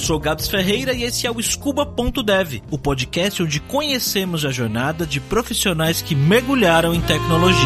sou Gabs Ferreira e esse é o Scuba.dev, o podcast onde conhecemos a jornada de profissionais que mergulharam em tecnologia.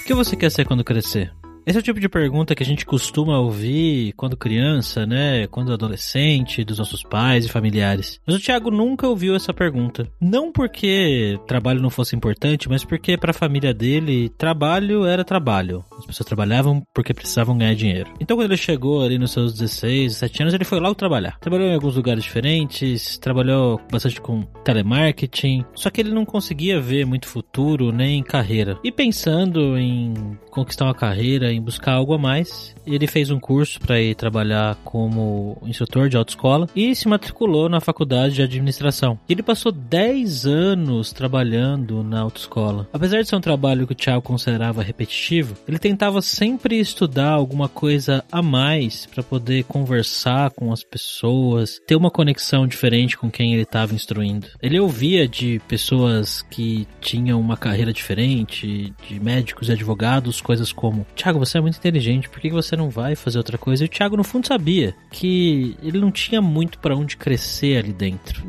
O que você quer ser quando crescer? Esse é o tipo de pergunta que a gente costuma ouvir quando criança, né? Quando adolescente, dos nossos pais e familiares. Mas o Thiago nunca ouviu essa pergunta. Não porque trabalho não fosse importante, mas porque para a família dele, trabalho era trabalho. As pessoas trabalhavam porque precisavam ganhar dinheiro. Então quando ele chegou ali nos seus 16, 17 anos, ele foi logo trabalhar. Trabalhou em alguns lugares diferentes, trabalhou bastante com telemarketing, só que ele não conseguia ver muito futuro nem carreira. E pensando em conquistar uma carreira em buscar algo a mais. Ele fez um curso para ir trabalhar como instrutor de autoescola e se matriculou na faculdade de administração. Ele passou 10 anos trabalhando na autoescola. Apesar de ser um trabalho que o Thiago considerava repetitivo, ele tentava sempre estudar alguma coisa a mais para poder conversar com as pessoas, ter uma conexão diferente com quem ele estava instruindo. Ele ouvia de pessoas que tinham uma carreira diferente, de médicos e advogados, coisas como: Thiago, você é muito inteligente, por que você não vai fazer outra coisa? E o Thiago, no fundo, sabia que ele não tinha muito para onde crescer ali dentro.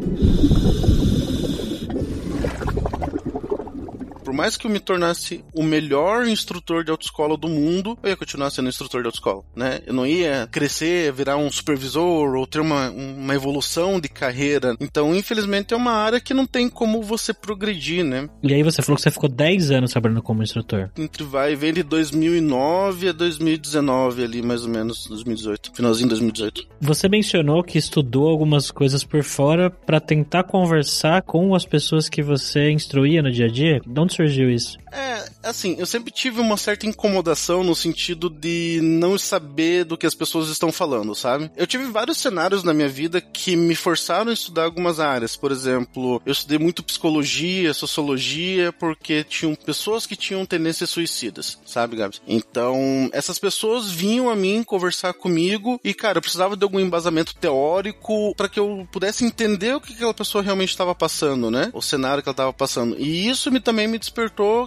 Por mais que eu me tornasse o melhor instrutor de autoescola do mundo, eu ia continuar sendo instrutor de autoescola, né? Eu não ia crescer, virar um supervisor ou ter uma, uma evolução de carreira. Então, infelizmente, é uma área que não tem como você progredir, né? E aí você falou que você ficou 10 anos trabalhando como instrutor. Entre vai e vem de 2009 a 2019 ali, mais ou menos, 2018. Finalzinho de 2018. Você mencionou que estudou algumas coisas por fora para tentar conversar com as pessoas que você instruía no dia a dia? De onde surgiu isso? É, assim, eu sempre tive uma certa incomodação no sentido de não saber do que as pessoas estão falando, sabe? Eu tive vários cenários na minha vida que me forçaram a estudar algumas áreas. Por exemplo, eu estudei muito psicologia, sociologia, porque tinham pessoas que tinham tendências suicidas, sabe, Gabs? Então, essas pessoas vinham a mim conversar comigo e, cara, eu precisava de algum embasamento teórico para que eu pudesse entender o que aquela pessoa realmente estava passando, né? O cenário que ela estava passando. E isso me, também me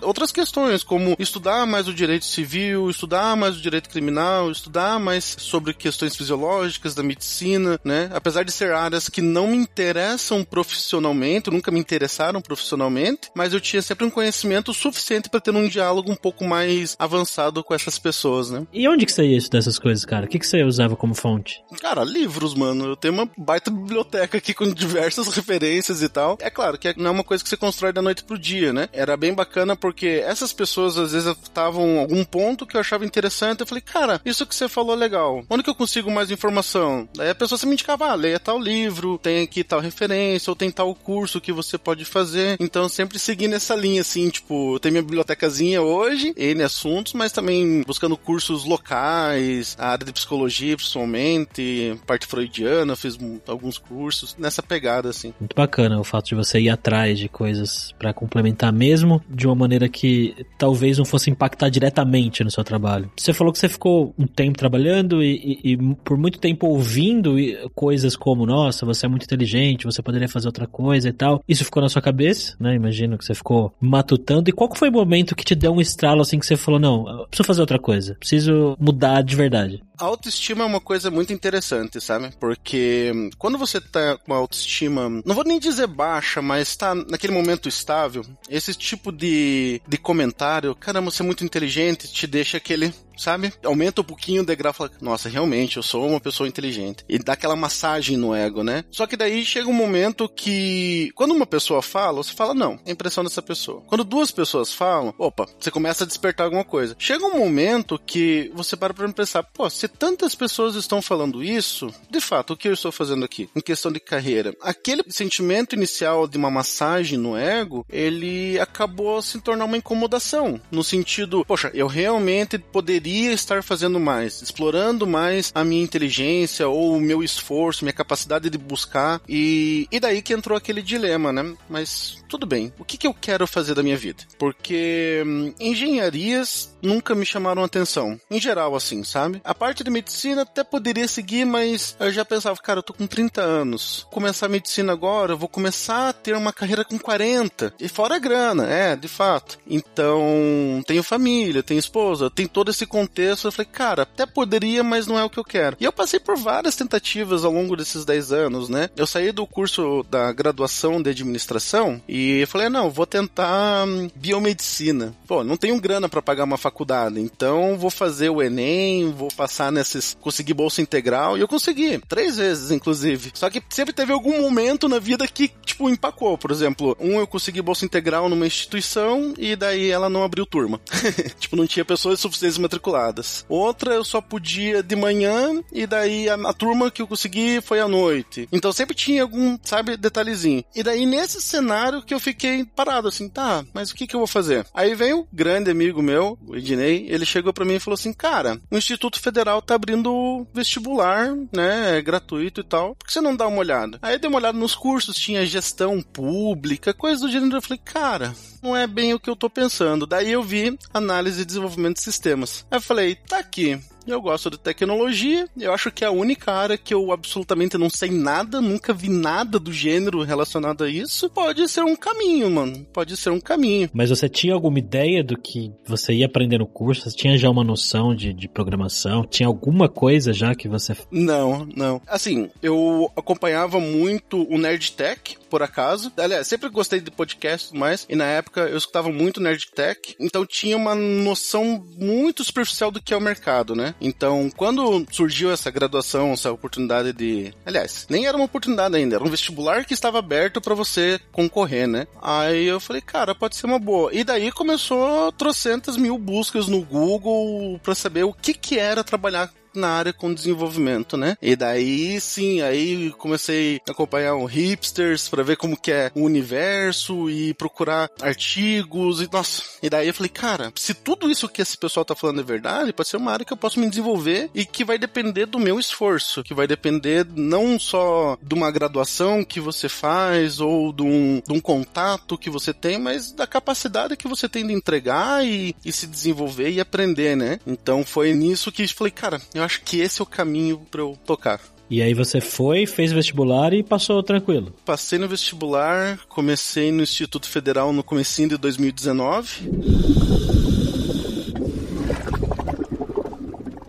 outras questões, como estudar mais o direito civil, estudar mais o direito criminal, estudar mais sobre questões fisiológicas da medicina, né? Apesar de ser áreas que não me interessam profissionalmente, nunca me interessaram profissionalmente, mas eu tinha sempre um conhecimento suficiente para ter um diálogo um pouco mais avançado com essas pessoas, né? E onde que você ia estudar essas coisas, cara? O que, que você usava como fonte? Cara, livros, mano. Eu tenho uma baita biblioteca aqui com diversas referências e tal. É claro que não é uma coisa que você constrói da noite pro dia, né? Era bem bacana porque essas pessoas às vezes estavam algum ponto que eu achava interessante. Eu falei, cara, isso que você falou é legal. Onde que eu consigo mais informação? Daí a pessoa se me indicava, ah, leia tal livro, tem aqui tal referência, ou tem tal curso que você pode fazer. Então sempre seguindo essa linha, assim, tipo, tem minha bibliotecazinha hoje, N assuntos, mas também buscando cursos locais, a área de psicologia, principalmente, parte freudiana, fiz alguns cursos nessa pegada, assim. Muito bacana o fato de você ir atrás de coisas para complementar mesmo de uma maneira que talvez não fosse impactar diretamente no seu trabalho. Você falou que você ficou um tempo trabalhando e, e, e por muito tempo ouvindo coisas como, nossa, você é muito inteligente, você poderia fazer outra coisa e tal. Isso ficou na sua cabeça, né? Imagino que você ficou matutando. E qual foi o momento que te deu um estralo assim que você falou, não, preciso fazer outra coisa, preciso mudar de verdade? Autoestima é uma coisa muito interessante, sabe? Porque quando você tá com a autoestima, não vou nem dizer baixa, mas tá naquele momento estável, esse tipo de, de comentário, caramba, você é muito inteligente, te deixa aquele sabe? Aumenta um pouquinho o degrau e fala, nossa, realmente, eu sou uma pessoa inteligente. E dá aquela massagem no ego, né? Só que daí chega um momento que, quando uma pessoa fala, você fala, não, é impressão dessa pessoa. Quando duas pessoas falam, opa, você começa a despertar alguma coisa. Chega um momento que você para pra pensar, pô, se tantas pessoas estão falando isso, de fato, o que eu estou fazendo aqui? Em questão de carreira. Aquele sentimento inicial de uma massagem no ego, ele acabou se tornar uma incomodação. No sentido, poxa, eu realmente poderia poderia estar fazendo mais, explorando mais a minha inteligência ou o meu esforço, minha capacidade de buscar. E, e daí que entrou aquele dilema, né? Mas tudo bem, o que, que eu quero fazer da minha vida? Porque hum, engenharias nunca me chamaram atenção. Em geral, assim, sabe? A parte de medicina até poderia seguir, mas eu já pensava, cara, eu tô com 30 anos. Começar medicina agora, eu vou começar a ter uma carreira com 40. E fora a grana, é, de fato. Então, tenho família, tenho esposa, tem todo esse contexto. Eu falei, cara, até poderia, mas não é o que eu quero. E eu passei por várias tentativas ao longo desses 10 anos, né? Eu saí do curso da graduação de administração e falei, não, vou tentar hum, biomedicina. Pô, não tenho grana para pagar uma faculdade, então vou fazer o Enem, vou passar nesses. conseguir bolsa integral. E eu consegui, três vezes, inclusive. Só que sempre teve algum momento na vida que, tipo, empacou. Por exemplo, um eu consegui bolsa integral numa instituição e daí ela não abriu turma. tipo, não tinha pessoas suficientes matriculadas. Outra eu só podia de manhã e daí a, a turma que eu consegui foi à noite. Então sempre tinha algum, sabe, detalhezinho. E daí nesse cenário que eu fiquei parado assim, tá, mas o que que eu vou fazer? Aí veio um grande amigo meu, o Ednei, ele chegou para mim e falou assim, cara, o Instituto Federal tá abrindo vestibular, né, é gratuito e tal, por que você não dá uma olhada? Aí eu dei uma olhada nos cursos, tinha gestão pública, coisa do gênero, eu falei, cara, não é bem o que eu tô pensando. Daí eu vi análise e desenvolvimento de sistemas. Aí eu falei, tá aqui, eu gosto de tecnologia. Eu acho que é a única área que eu absolutamente não sei nada, nunca vi nada do gênero relacionado a isso. Pode ser um caminho, mano. Pode ser um caminho. Mas você tinha alguma ideia do que você ia aprender no curso? Você tinha já uma noção de, de programação? Tinha alguma coisa já que você. Não, não. Assim, eu acompanhava muito o Nerd Tech, por acaso. Aliás, sempre gostei de podcast mais. E na época eu escutava muito Nerd Tech. Então tinha uma noção muito superficial do que é o mercado, né? Então, quando surgiu essa graduação, essa oportunidade de. Aliás, nem era uma oportunidade ainda, era um vestibular que estava aberto para você concorrer, né? Aí eu falei, cara, pode ser uma boa. E daí começou trocentas mil buscas no Google para saber o que, que era trabalhar na área com desenvolvimento, né? E daí sim, aí comecei a acompanhar um hipsters para ver como que é o universo e procurar artigos e nossa. E daí eu falei, cara, se tudo isso que esse pessoal tá falando é verdade, pode ser uma área que eu posso me desenvolver e que vai depender do meu esforço, que vai depender não só de uma graduação que você faz ou de um, de um contato que você tem, mas da capacidade que você tem de entregar e, e se desenvolver e aprender, né? Então foi nisso que eu falei, cara, eu acho que esse é o caminho para eu tocar. E aí você foi, fez vestibular e passou tranquilo? Passei no vestibular, comecei no Instituto Federal no comecinho de 2019.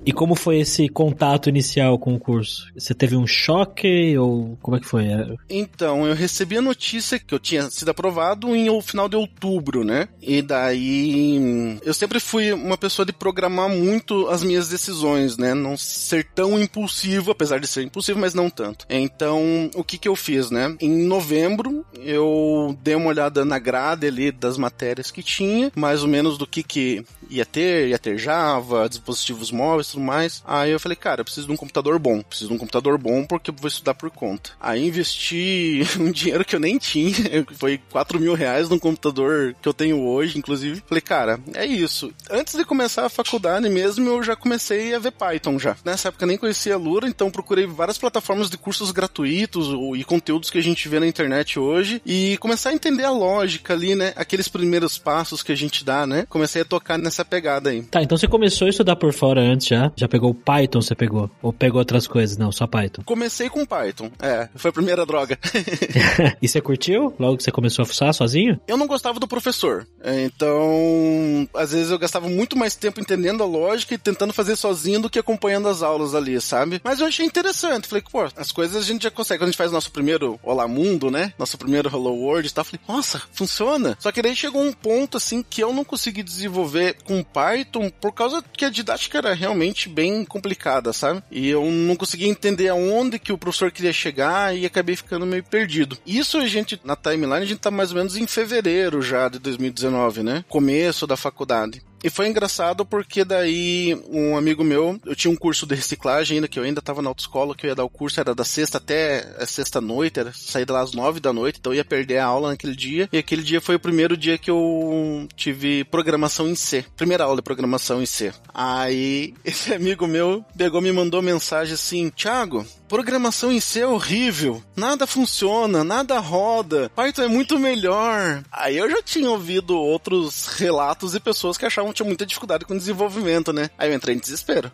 E como foi esse contato inicial com o curso? Você teve um choque ou como é que foi? Então, eu recebi a notícia que eu tinha sido aprovado em o final de outubro, né? E daí eu sempre fui uma pessoa de programar muito as minhas decisões, né? Não ser tão impulsivo, apesar de ser impulsivo, mas não tanto. Então, o que que eu fiz, né? Em novembro, eu dei uma olhada na grade ali das matérias que tinha, mais ou menos do que que ia ter, ia ter Java, dispositivos móveis, tudo mais. Aí eu falei, cara, eu preciso de um computador bom. Preciso de um computador bom porque eu vou estudar por conta. Aí investi um dinheiro que eu nem tinha, foi 4 mil reais num computador que eu tenho hoje, inclusive. Falei, cara, é isso. Antes de começar a faculdade mesmo, eu já comecei a ver Python já. Nessa época nem conhecia Lura, então procurei várias plataformas de cursos gratuitos e conteúdos que a gente vê na internet hoje e começar a entender a lógica ali, né? Aqueles primeiros passos que a gente dá, né? Comecei a tocar nessa pegada aí. Tá, então você começou a estudar por fora antes já? Já? pegou Python, você pegou? Ou pegou outras coisas? Não, só Python. Comecei com Python, é. Foi a primeira droga. e você curtiu? Logo que você começou a fuçar sozinho? Eu não gostava do professor. Então, às vezes eu gastava muito mais tempo entendendo a lógica e tentando fazer sozinho do que acompanhando as aulas ali, sabe? Mas eu achei interessante. Falei, pô, as coisas a gente já consegue. Quando a gente faz nosso primeiro Olá Mundo, né? Nosso primeiro Hello World e tal, falei, nossa, funciona. Só que daí chegou um ponto, assim, que eu não consegui desenvolver com Python por causa que a didática era realmente bem complicada, sabe? E eu não conseguia entender aonde que o professor queria chegar e acabei ficando meio perdido. Isso a gente, na timeline, a gente tá mais ou menos em fevereiro já de 2019, né? Começo da faculdade. E foi engraçado porque daí um amigo meu, eu tinha um curso de reciclagem ainda, que eu ainda tava na autoescola, que eu ia dar o curso, era da sexta até a sexta noite, era sair lá às nove da noite, então eu ia perder a aula naquele dia. E aquele dia foi o primeiro dia que eu tive programação em C. Primeira aula de programação em C. Aí esse amigo meu pegou me mandou mensagem assim: Thiago, programação em C é horrível, nada funciona, nada roda, Python é muito melhor. Aí eu já tinha ouvido outros relatos de pessoas que achavam que tinha muita dificuldade com desenvolvimento, né? Aí eu entrei em desespero,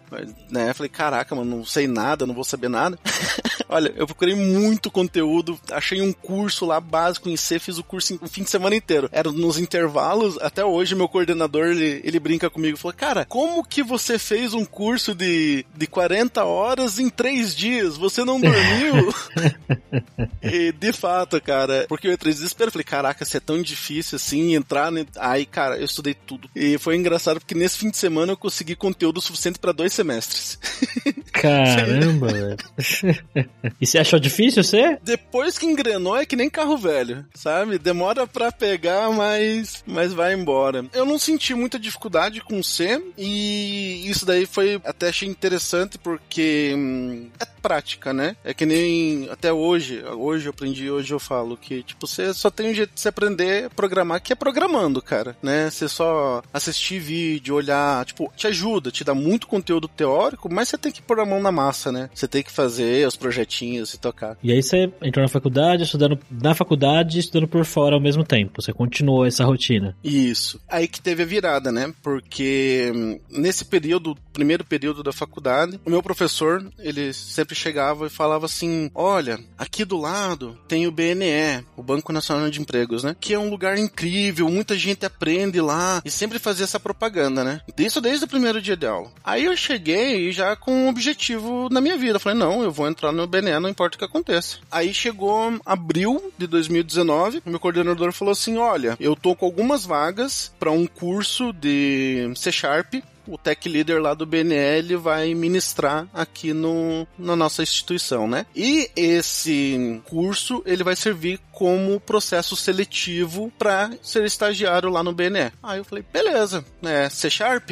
né? Falei, caraca, mano, não sei nada, não vou saber nada. Olha, eu procurei muito conteúdo, achei um curso lá básico em C, fiz o curso o fim de semana inteiro. Era nos intervalos, até hoje meu coordenador, ele, ele brinca comigo, falou, cara, como que você fez um curso de, de 40 horas em 3 dias? Você não dormiu? e de fato, cara, porque eu entrei em desespero, falei, caraca, se é tão difícil assim, entrar, né? aí, cara, eu estudei tudo. E foi engraçado porque nesse fim de semana eu consegui conteúdo suficiente para dois semestres. Caramba, velho. E você achou difícil ser? Depois que engrenou é que nem carro velho, sabe? Demora para pegar, mas, mas vai embora. Eu não senti muita dificuldade com C e isso daí foi até achei interessante porque hum, é prática, né? É que nem até hoje, hoje eu aprendi, hoje eu falo que, tipo, você só tem um jeito de se aprender a programar que é programando, cara, né? Você só assistir vídeo, olhar, tipo, te ajuda, te dá muito conteúdo teórico, mas você tem que pôr a mão na massa, né? Você tem que fazer os projetinhos e tocar. E aí você entrou na faculdade, estudando na faculdade e estudando por fora ao mesmo tempo. Você continuou essa rotina. Isso. Aí que teve a virada, né? Porque hum, nesse período, primeiro período da faculdade, o meu professor, ele sempre sempre chegava e falava assim: olha, aqui do lado tem o BNE, o Banco Nacional de Empregos, né? Que é um lugar incrível, muita gente aprende lá e sempre fazia essa propaganda, né? Isso desde o primeiro dia de aula. Aí eu cheguei já com um objetivo na minha vida. falei, não, eu vou entrar no BNE, não importa o que aconteça. Aí chegou abril de 2019, o meu coordenador falou assim: olha, eu tô com algumas vagas para um curso de C Sharp o tech leader lá do BNL vai ministrar aqui no, na nossa instituição, né? E esse curso ele vai servir como processo seletivo para ser estagiário lá no BNE. Aí eu falei, beleza, é C Sharp?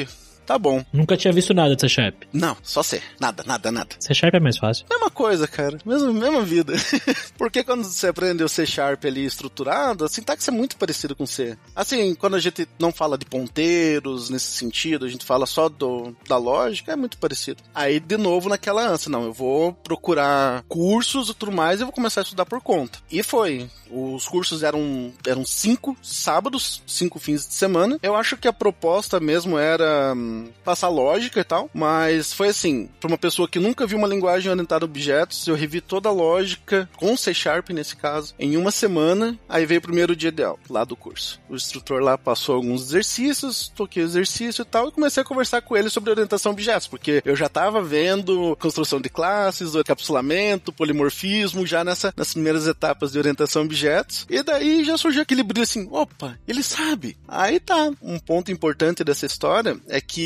Tá bom. Nunca tinha visto nada de C Sharp. Não, só C. Nada, nada, nada. C Sharp é mais fácil. Mesma coisa, cara. Mesma, mesma vida. Porque quando você aprende o C Sharp ali estruturado, a sintaxe é muito parecido com C. Assim, quando a gente não fala de ponteiros nesse sentido, a gente fala só do, da lógica, é muito parecido. Aí, de novo, naquela ânsia, não, eu vou procurar cursos e tudo mais e vou começar a estudar por conta. E foi. Os cursos eram, eram cinco sábados, cinco fins de semana. Eu acho que a proposta mesmo era hum, passar lógica e tal, mas foi assim, para uma pessoa que nunca viu uma linguagem orientada a objetos, eu revi toda a lógica, com C Sharp nesse caso, em uma semana, aí veio o primeiro dia ideal, lá do curso. O instrutor lá passou alguns exercícios, toquei exercício e tal, e comecei a conversar com ele sobre orientação a objetos, porque eu já estava vendo construção de classes, encapsulamento, polimorfismo, já nessa, nas primeiras etapas de orientação a objetos. E daí já surgiu aquele brilho assim: opa, ele sabe. Aí tá. Um ponto importante dessa história é que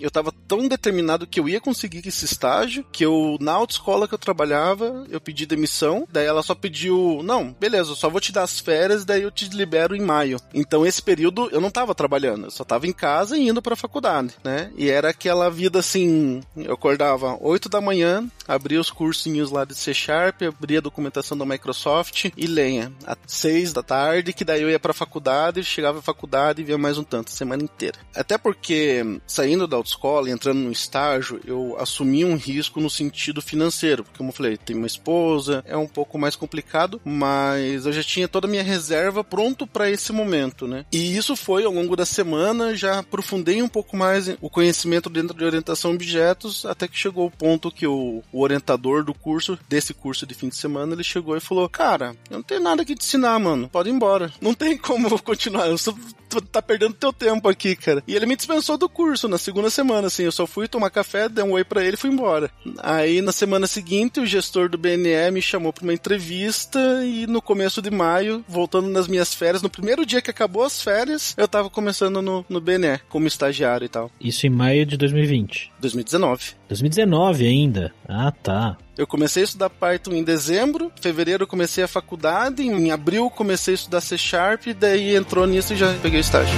eu tava tão determinado que eu ia conseguir esse estágio que eu, na autoescola que eu trabalhava, eu pedi demissão. Daí ela só pediu: não, beleza, eu só vou te dar as férias, daí eu te libero em maio. Então esse período eu não tava trabalhando, eu só tava em casa e indo pra faculdade, né? E era aquela vida assim: eu acordava 8 da manhã, abria os cursinhos lá de C Sharp, abria a documentação da Microsoft e lenha às seis da tarde, que daí eu ia pra faculdade, chegava à faculdade e via mais um tanto, semana inteira. Até porque, saindo da autoescola e entrando no estágio, eu assumi um risco no sentido financeiro, porque como eu falei, tenho uma esposa, é um pouco mais complicado, mas eu já tinha toda a minha reserva pronto para esse momento, né? E isso foi ao longo da semana, já aprofundei um pouco mais o conhecimento dentro de orientação a objetos, até que chegou o ponto que o, o orientador do curso, desse curso de fim de semana, ele chegou e falou: Cara, eu não tenho tem nada que te ensinar, mano. Pode ir embora. Não tem como eu continuar. Eu só, tá perdendo teu tempo aqui, cara. E ele me dispensou do curso na segunda semana, assim. Eu só fui tomar café, dei um oi pra ele e fui embora. Aí na semana seguinte, o gestor do BNE me chamou pra uma entrevista e no começo de maio, voltando nas minhas férias, no primeiro dia que acabou as férias, eu tava começando no, no BNE, como estagiário e tal. Isso em maio de 2020. 2019. 2019 ainda. Ah, tá. Eu comecei a estudar Python em dezembro, em fevereiro eu comecei a faculdade, em abril comecei a estudar C Sharp, e daí entrou nisso e já peguei o estágio.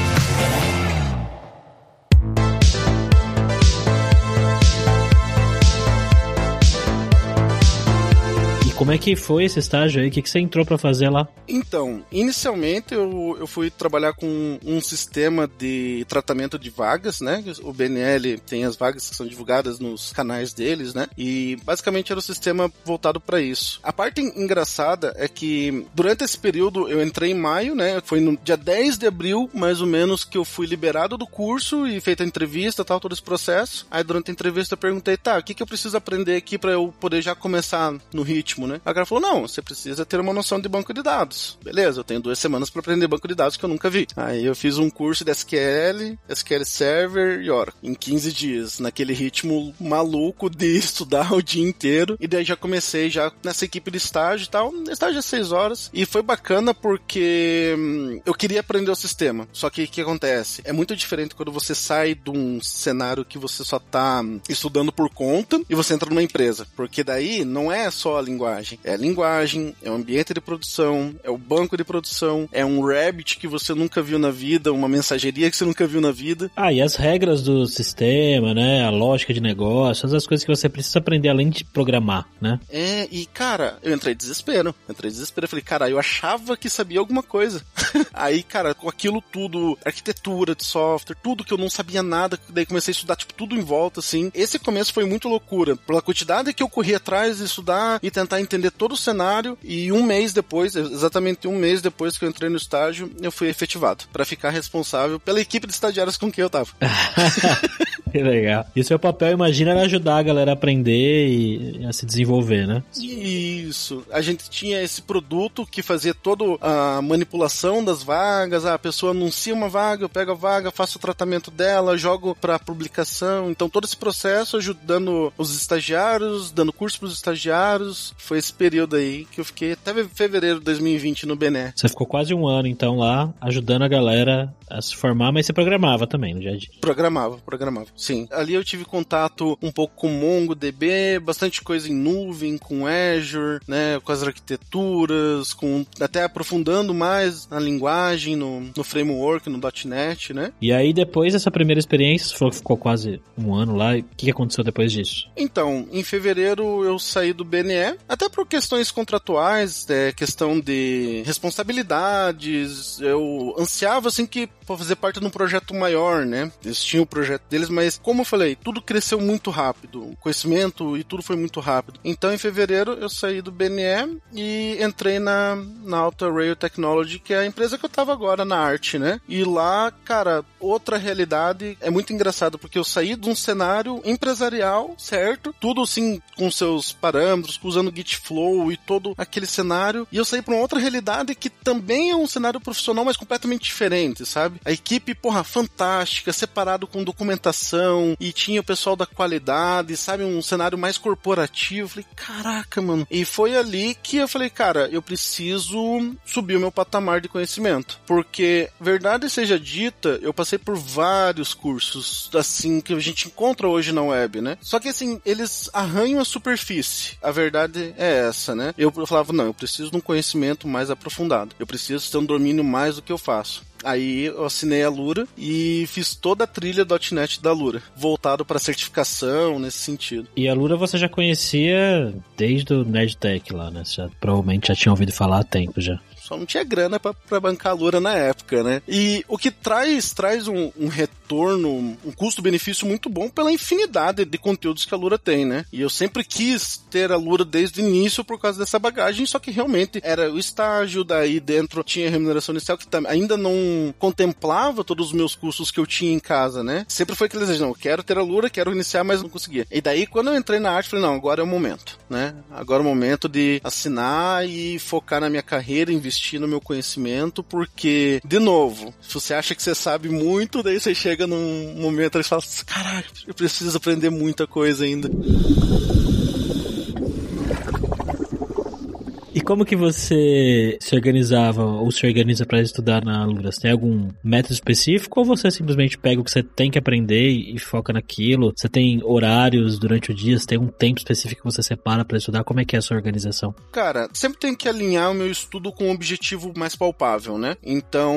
Como é que foi esse estágio aí? O que, que você entrou para fazer lá? Então, inicialmente eu, eu fui trabalhar com um sistema de tratamento de vagas, né? O BNL tem as vagas que são divulgadas nos canais deles, né? E basicamente era o um sistema voltado para isso. A parte engraçada é que durante esse período eu entrei em maio, né? Foi no dia 10 de abril, mais ou menos, que eu fui liberado do curso e feita a entrevista, tal, todo esse processo. Aí durante a entrevista eu perguntei, tá, o que, que eu preciso aprender aqui para eu poder já começar no ritmo, né? A cara falou, não, você precisa ter uma noção de banco de dados. Beleza, eu tenho duas semanas para aprender banco de dados que eu nunca vi. Aí eu fiz um curso de SQL, SQL Server e Oracle em 15 dias, naquele ritmo maluco de estudar o dia inteiro. E daí já comecei já nessa equipe de estágio e tal. Estágio é 6 horas. E foi bacana porque hum, eu queria aprender o sistema. Só que o que acontece? É muito diferente quando você sai de um cenário que você só tá hum, estudando por conta e você entra numa empresa. Porque daí não é só a linguagem. É a linguagem, é o ambiente de produção, é o banco de produção, é um Rabbit que você nunca viu na vida, uma mensageria que você nunca viu na vida. Ah, e as regras do sistema, né? A lógica de negócio, todas as coisas que você precisa aprender além de programar, né? É, e cara, eu entrei em desespero. Eu entrei em desespero. Eu falei, cara, eu achava que sabia alguma coisa. Aí, cara, com aquilo tudo, arquitetura de software, tudo que eu não sabia nada, daí comecei a estudar, tipo, tudo em volta, assim. Esse começo foi muito loucura. Pela quantidade que eu corri atrás de estudar e tentar entender todo o cenário. E um mês depois, exatamente um mês depois que eu entrei no estágio, eu fui efetivado para ficar responsável pela equipe de estagiários com quem eu tava. que legal. E o seu papel, imagina, era ajudar a galera a aprender e a se desenvolver, né? Isso. A gente tinha esse produto que fazia toda a manipulação das vagas. A pessoa anuncia uma vaga, eu pego a vaga, faço o tratamento dela, jogo para publicação. Então todo esse processo ajudando os estagiários, dando curso para os estagiários. Foi esse período aí que eu fiquei até fevereiro de 2020 no Bené. Você ficou quase um ano então lá ajudando a galera a se formar, mas você programava também no dia a dia. Programava, programava. Sim. Ali eu tive contato um pouco com MongoDB, bastante coisa em nuvem, com Azure, né, com as arquiteturas, com até aprofundando mais a linguagem no, no framework, no .NET, né? E aí depois dessa primeira experiência, você falou que ficou quase um ano lá, o que aconteceu depois disso? Então, em fevereiro eu saí do BNE, até por questões contratuais, é, questão de responsabilidades, eu ansiava assim que para fazer parte de um projeto maior, né? Eles tinham o projeto deles, mas como eu falei, tudo cresceu muito rápido, o conhecimento e tudo foi muito rápido. Então, em fevereiro, eu saí do BNE e entrei na, na Alta Rail Technology, que é a empresa que eu tava agora na arte, né? E lá, cara, outra realidade é muito engraçado, porque eu saí de um cenário empresarial, certo? Tudo assim, com seus parâmetros, usando Git Flow e todo aquele cenário, e eu saí para uma outra realidade que também é um cenário profissional, mas completamente diferente, sabe? A equipe, porra, fantástica, separado com documentação, e tinha o pessoal da qualidade, sabe? Um cenário mais corporativo. Eu falei, caraca, mano. E foi ali que eu falei, cara, eu preciso subir o meu patamar de conhecimento. Porque, verdade seja dita, eu passei por vários cursos, assim, que a gente encontra hoje na web, né? Só que, assim, eles arranham a superfície. A verdade é essa, né? Eu falava, não, eu preciso de um conhecimento mais aprofundado. Eu preciso ter um domínio mais do que eu faço. Aí eu assinei a Lura e fiz toda a trilha .NET da Lura, voltado para certificação nesse sentido. E a Lura você já conhecia desde o Nerdtech lá, né? Você já, provavelmente já tinha ouvido falar há tempo já. Só não tinha grana para bancar a Lura na época, né? E o que traz traz um, um retorno, um custo-benefício muito bom pela infinidade de conteúdos que a Lura tem, né? E eu sempre quis ter a Lura desde o início por causa dessa bagagem, só que realmente era o estágio, daí dentro tinha remuneração inicial que ainda não contemplava todos os meus custos que eu tinha em casa, né? Sempre foi aquele desejo, não, quero ter a Lura, quero iniciar, mas não conseguia. E daí quando eu entrei na arte, falei, não, agora é o momento, né? Agora é o momento de assinar e focar na minha carreira, investir investir no meu conhecimento, porque, de novo, se você acha que você sabe muito, daí você chega num momento e fala, caraca, eu preciso aprender muita coisa ainda. E como que você se organizava ou se organiza para estudar na Luras? Tem algum método específico ou você simplesmente pega o que você tem que aprender e foca naquilo? Você tem horários durante o dia? Você tem um tempo específico que você separa para estudar? Como é que é a sua organização? Cara, sempre tem que alinhar o meu estudo com um objetivo mais palpável, né? Então,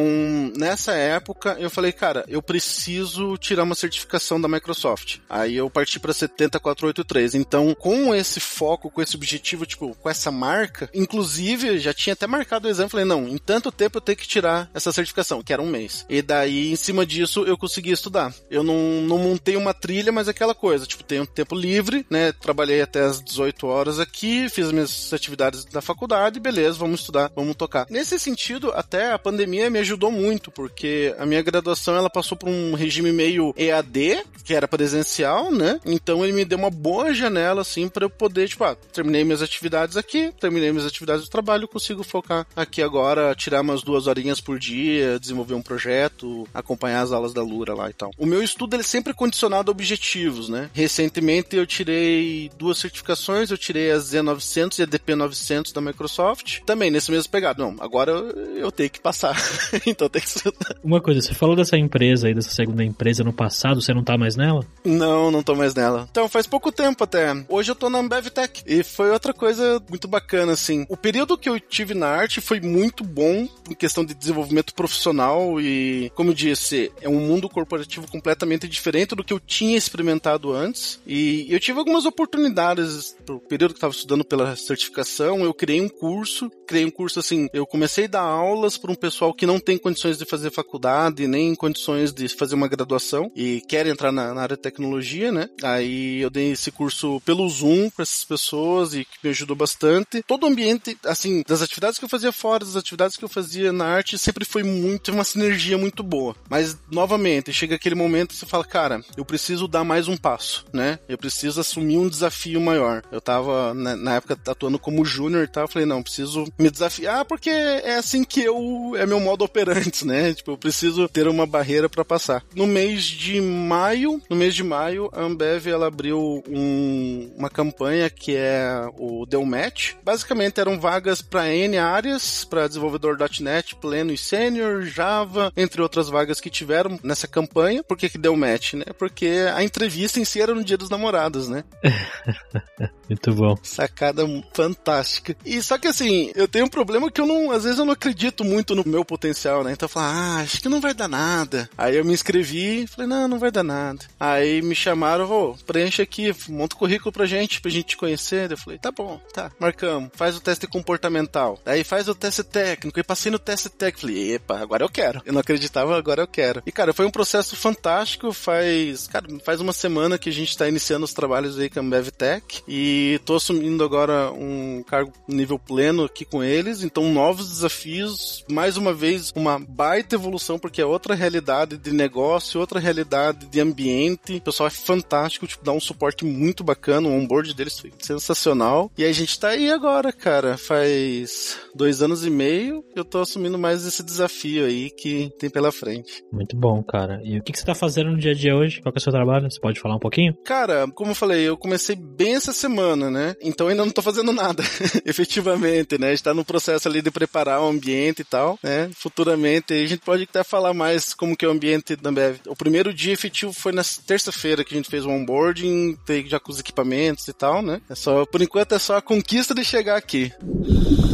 nessa época, eu falei, cara, eu preciso tirar uma certificação da Microsoft. Aí eu parti para 70483. Então, com esse foco, com esse objetivo, tipo, com essa marca, inclusive, já tinha até marcado o exame, falei, não, em tanto tempo eu tenho que tirar essa certificação, que era um mês. E daí, em cima disso, eu consegui estudar. Eu não, não montei uma trilha, mas aquela coisa, tipo, tenho tempo livre, né? Trabalhei até as 18 horas aqui, fiz as minhas atividades da faculdade, beleza, vamos estudar, vamos tocar. Nesse sentido, até a pandemia me ajudou muito, porque a minha graduação ela passou por um regime meio EAD, que era presencial, né? Então ele me deu uma boa janela, assim, para eu poder, tipo, ah, terminei minhas atividades aqui, terminei minhas atividades do trabalho, consigo focar aqui agora, tirar umas duas horinhas por dia, desenvolver um projeto, acompanhar as aulas da Lura lá e tal. O meu estudo ele é sempre condicionado a objetivos, né? Recentemente eu tirei duas certificações, eu tirei a Z900 e a DP900 da Microsoft, também nesse mesmo pegado. Não, agora eu tenho que passar, então tem que estudar. Uma coisa, você falou dessa empresa aí, dessa segunda empresa no passado, você não tá mais nela? Não, não tô mais nela. Então faz pouco tempo até. Hoje eu tô na Ambev Tech e foi outra coisa muito bacana, assim. O período que eu tive na arte foi muito bom em questão de desenvolvimento profissional e, como eu disse, é um mundo corporativo completamente diferente do que eu tinha experimentado antes. E eu tive algumas oportunidades pro período que eu tava estudando pela certificação, eu criei um curso, criei um curso assim, eu comecei a dar aulas para um pessoal que não tem condições de fazer faculdade, nem condições de fazer uma graduação e quer entrar na, na área de tecnologia, né? Aí eu dei esse curso pelo Zoom para essas pessoas e que me ajudou bastante. Todo o ambiente, assim, das atividades que eu fazia fora, das atividades que eu fazia na arte, sempre foi muito, uma sinergia muito boa. Mas, novamente, chega aquele momento que você fala, cara, eu preciso dar mais um passo, né? Eu preciso assumir um desafio maior. Eu tava, na, na época, atuando como júnior e tal, falei, não, preciso me desafiar porque é assim que eu, é meu modo operante, né? Tipo, eu preciso ter uma barreira para passar. No mês de maio, no mês de maio, a Ambev, ela abriu um, uma campanha que é o Deu Match. Basicamente, eram vagas para N áreas, para desenvolvedor .NET, pleno e sênior, Java, entre outras vagas que tiveram nessa campanha. Por que que deu match, né? Porque a entrevista em si era no dia dos namorados, né? Muito bom. Sacada fantástica. E só que assim, eu tenho um problema que eu não, às vezes eu não acredito muito no meu potencial, né? Então eu falo, ah, acho que não vai dar nada. Aí eu me inscrevi, falei, não, não vai dar nada. Aí me chamaram, ô, preenche aqui, monta o currículo pra gente, pra gente te conhecer. Eu falei, tá bom, tá, marcamos. Faz o teste comportamental. Aí faz o teste técnico. E passei no teste técnico. Falei, epa, agora eu quero. Eu não acreditava, agora eu quero. E cara, foi um processo fantástico. Faz, cara, faz uma semana que a gente tá iniciando os trabalhos aí com a BevTech. E tô assumindo agora um cargo nível pleno aqui com eles. Então, novos desafios. Mais uma vez, uma baita evolução, porque é outra realidade de negócio, outra realidade de ambiente. O pessoal é fantástico, tipo, dá um suporte muito bacana. O onboard deles foi sensacional. E a gente tá aí agora, cara. Faz dois anos e meio eu tô assumindo mais esse desafio aí que tem pela frente. Muito bom, cara. E o que, que você tá fazendo no dia a dia hoje? Qual que é o seu trabalho? Você pode falar um pouquinho? Cara, como eu falei, eu comecei bem essa semana, né? Então ainda não tô fazendo nada, efetivamente, né? A gente tá no processo ali de preparar o ambiente e tal, né? Futuramente a gente pode até falar mais como que é o ambiente da Ambev. O primeiro dia efetivo foi na terça-feira que a gente fez o onboarding, já com os equipamentos e tal, né? É só, por enquanto é só a conquista de chegar aqui. E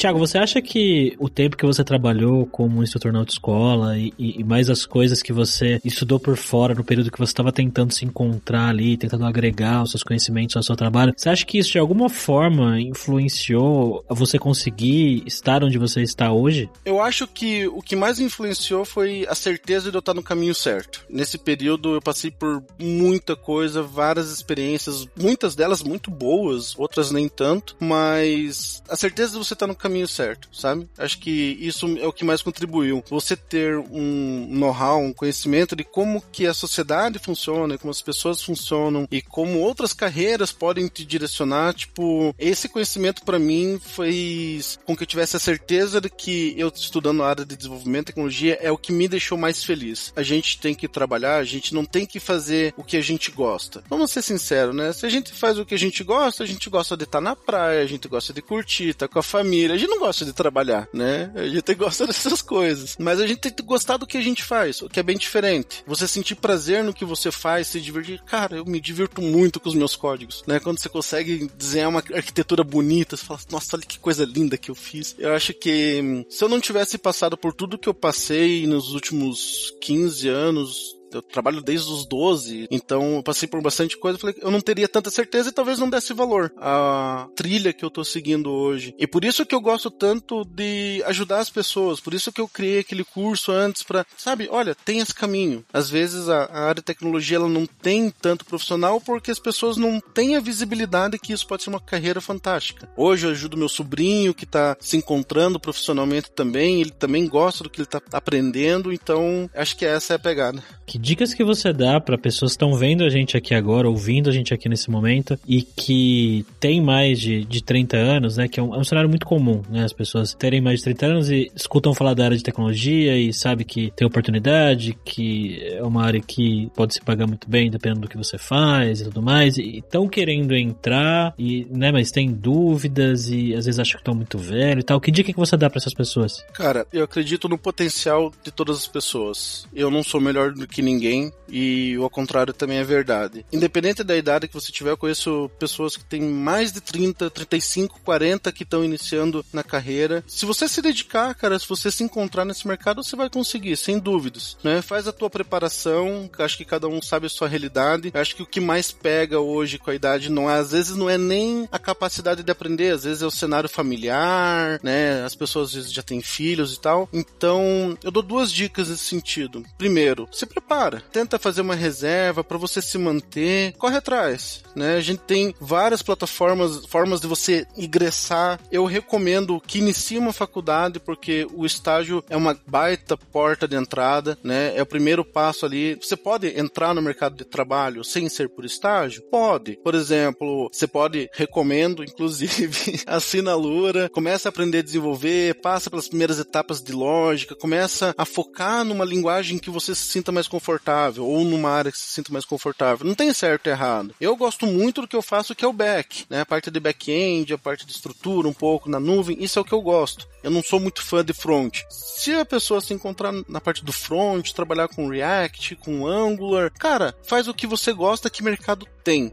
Thiago, você acha que o tempo que você trabalhou como instrutor na autoescola e, e, e mais as coisas que você estudou por fora no período que você estava tentando se encontrar ali, tentando agregar os seus conhecimentos ao seu trabalho, você acha que isso de alguma forma influenciou a você conseguir estar onde você está hoje? Eu acho que o que mais influenciou foi a certeza de eu estar no caminho certo. Nesse período eu passei por muita coisa, várias experiências, muitas delas muito boas, outras nem tanto, mas a certeza de você estar no caminho caminho certo, sabe? Acho que isso é o que mais contribuiu. Você ter um know-how, um conhecimento de como que a sociedade funciona, como as pessoas funcionam e como outras carreiras podem te direcionar, tipo, esse conhecimento para mim fez com que eu tivesse a certeza de que eu estudando a área de desenvolvimento e tecnologia é o que me deixou mais feliz. A gente tem que trabalhar, a gente não tem que fazer o que a gente gosta. Vamos ser sinceros, né? Se a gente faz o que a gente gosta, a gente gosta de estar na praia, a gente gosta de curtir, estar tá com a família, gente não gosta de trabalhar, né? A gente gosta dessas coisas. Mas a gente tem que gostar do que a gente faz, o que é bem diferente. Você sentir prazer no que você faz, se divertir. Cara, eu me divirto muito com os meus códigos, né? Quando você consegue desenhar uma arquitetura bonita, você fala, nossa, olha que coisa linda que eu fiz. Eu acho que hum, se eu não tivesse passado por tudo que eu passei nos últimos 15 anos, eu trabalho desde os 12, então passei por bastante coisa. Falei, eu não teria tanta certeza e talvez não desse valor à trilha que eu tô seguindo hoje. E por isso que eu gosto tanto de ajudar as pessoas, por isso que eu criei aquele curso antes para, sabe, olha, tem esse caminho. Às vezes a, a, área de tecnologia ela não tem tanto profissional porque as pessoas não têm a visibilidade que isso pode ser uma carreira fantástica. Hoje eu ajudo meu sobrinho que tá se encontrando profissionalmente também, ele também gosta do que ele tá aprendendo, então acho que essa é a pegada. Que dicas que você dá para pessoas que estão vendo a gente aqui agora, ouvindo a gente aqui nesse momento e que tem mais de, de 30 anos, né? Que é um, é um cenário muito comum, né? As pessoas terem mais de 30 anos e escutam falar da área de tecnologia e sabe que tem oportunidade, que é uma área que pode se pagar muito bem dependendo do que você faz e tudo mais, e estão querendo entrar, e, né? Mas tem dúvidas e às vezes acham que estão muito velho e tal. Que dica que você dá para essas pessoas? Cara, eu acredito no potencial de todas as pessoas. Eu não sou melhor do que ninguém e o contrário também é verdade. Independente da idade que você tiver, eu conheço pessoas que têm mais de 30, 35, 40 que estão iniciando na carreira. Se você se dedicar, cara, se você se encontrar nesse mercado, você vai conseguir, sem dúvidas, né? Faz a tua preparação, acho que cada um sabe a sua realidade. Acho que o que mais pega hoje com a idade não é, às vezes não é nem a capacidade de aprender, às vezes é o cenário familiar, né? As pessoas às vezes já têm filhos e tal. Então, eu dou duas dicas nesse sentido. Primeiro, se prepara para. Tenta fazer uma reserva para você se manter. Corre atrás, né? A gente tem várias plataformas, formas de você ingressar. Eu recomendo que inicie uma faculdade porque o estágio é uma baita porta de entrada, né? É o primeiro passo ali. Você pode entrar no mercado de trabalho sem ser por estágio? Pode. Por exemplo, você pode, recomendo, inclusive, assina a Lura, começa a aprender a desenvolver, passa pelas primeiras etapas de lógica, começa a focar numa linguagem que você se sinta mais confortável ou numa área que se sinta mais confortável. Não tem certo e errado. Eu gosto muito do que eu faço, que é o back, né? A parte de back-end, a parte de estrutura, um pouco na nuvem, isso é o que eu gosto. Eu não sou muito fã de front. Se a pessoa se encontrar na parte do front, trabalhar com React, com Angular, cara, faz o que você gosta que mercado tem.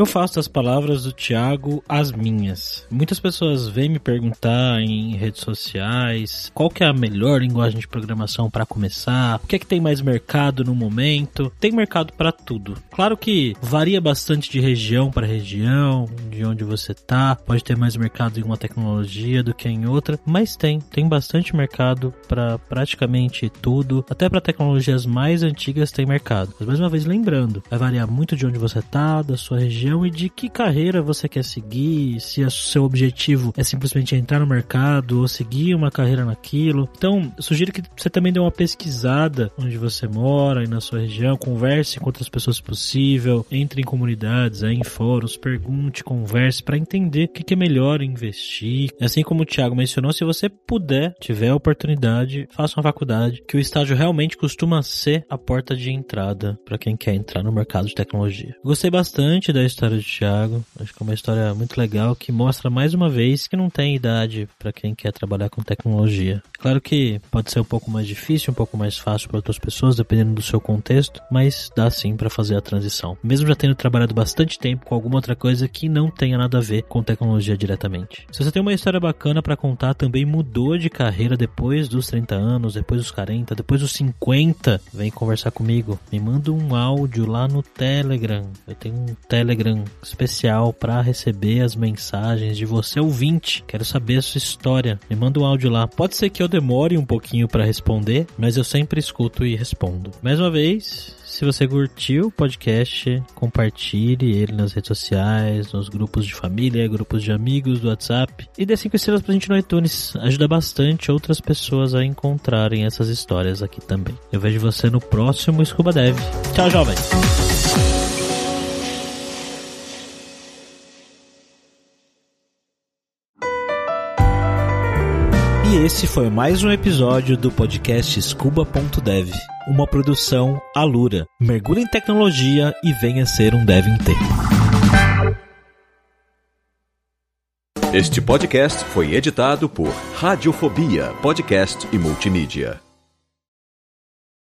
Eu faço das palavras do Thiago as minhas. Muitas pessoas vêm me perguntar em redes sociais qual que é a melhor linguagem de programação para começar, o que é que tem mais mercado no momento. Tem mercado para tudo. Claro que varia bastante de região para região, de onde você tá. Pode ter mais mercado em uma tecnologia do que em outra, mas tem, tem bastante mercado para praticamente tudo. Até para tecnologias mais antigas tem mercado. Mas mais uma vez lembrando, vai variar muito de onde você tá, da sua região e de que carreira você quer seguir, se o seu objetivo é simplesmente entrar no mercado ou seguir uma carreira naquilo. Então, sugiro que você também dê uma pesquisada onde você mora e na sua região, converse com outras pessoas possível, entre em comunidades, em fóruns, pergunte, converse para entender o que é melhor investir. Assim como o Thiago mencionou, se você puder, tiver a oportunidade, faça uma faculdade, que o estágio realmente costuma ser a porta de entrada para quem quer entrar no mercado de tecnologia. Gostei bastante da história de Thiago. Acho que é uma história muito legal que mostra mais uma vez que não tem idade para quem quer trabalhar com tecnologia. Claro que pode ser um pouco mais difícil, um pouco mais fácil para outras pessoas, dependendo do seu contexto, mas dá sim para fazer a transição. Mesmo já tendo trabalhado bastante tempo com alguma outra coisa que não tenha nada a ver com tecnologia diretamente. Se você tem uma história bacana para contar, também mudou de carreira depois dos 30 anos, depois dos 40, depois dos 50, vem conversar comigo. Me manda um áudio lá no Telegram. Eu tenho um Telegram especial para receber as mensagens de você ouvinte. Quero saber a sua história. Me manda um áudio lá. Pode ser que eu demore um pouquinho para responder, mas eu sempre escuto e respondo. Mais uma vez, se você curtiu o podcast, compartilhe ele nas redes sociais, nos grupos de família, grupos de amigos do WhatsApp. E dê 5 estrelas pra gente no iTunes. Ajuda bastante outras pessoas a encontrarem essas histórias aqui também. Eu vejo você no próximo Scuba Dev. Tchau, jovens! E esse foi mais um episódio do podcast Scuba.dev, uma produção Alura. Mergulhe em tecnologia e venha ser um dev tempo. Este podcast foi editado por Radiofobia, podcast e multimídia.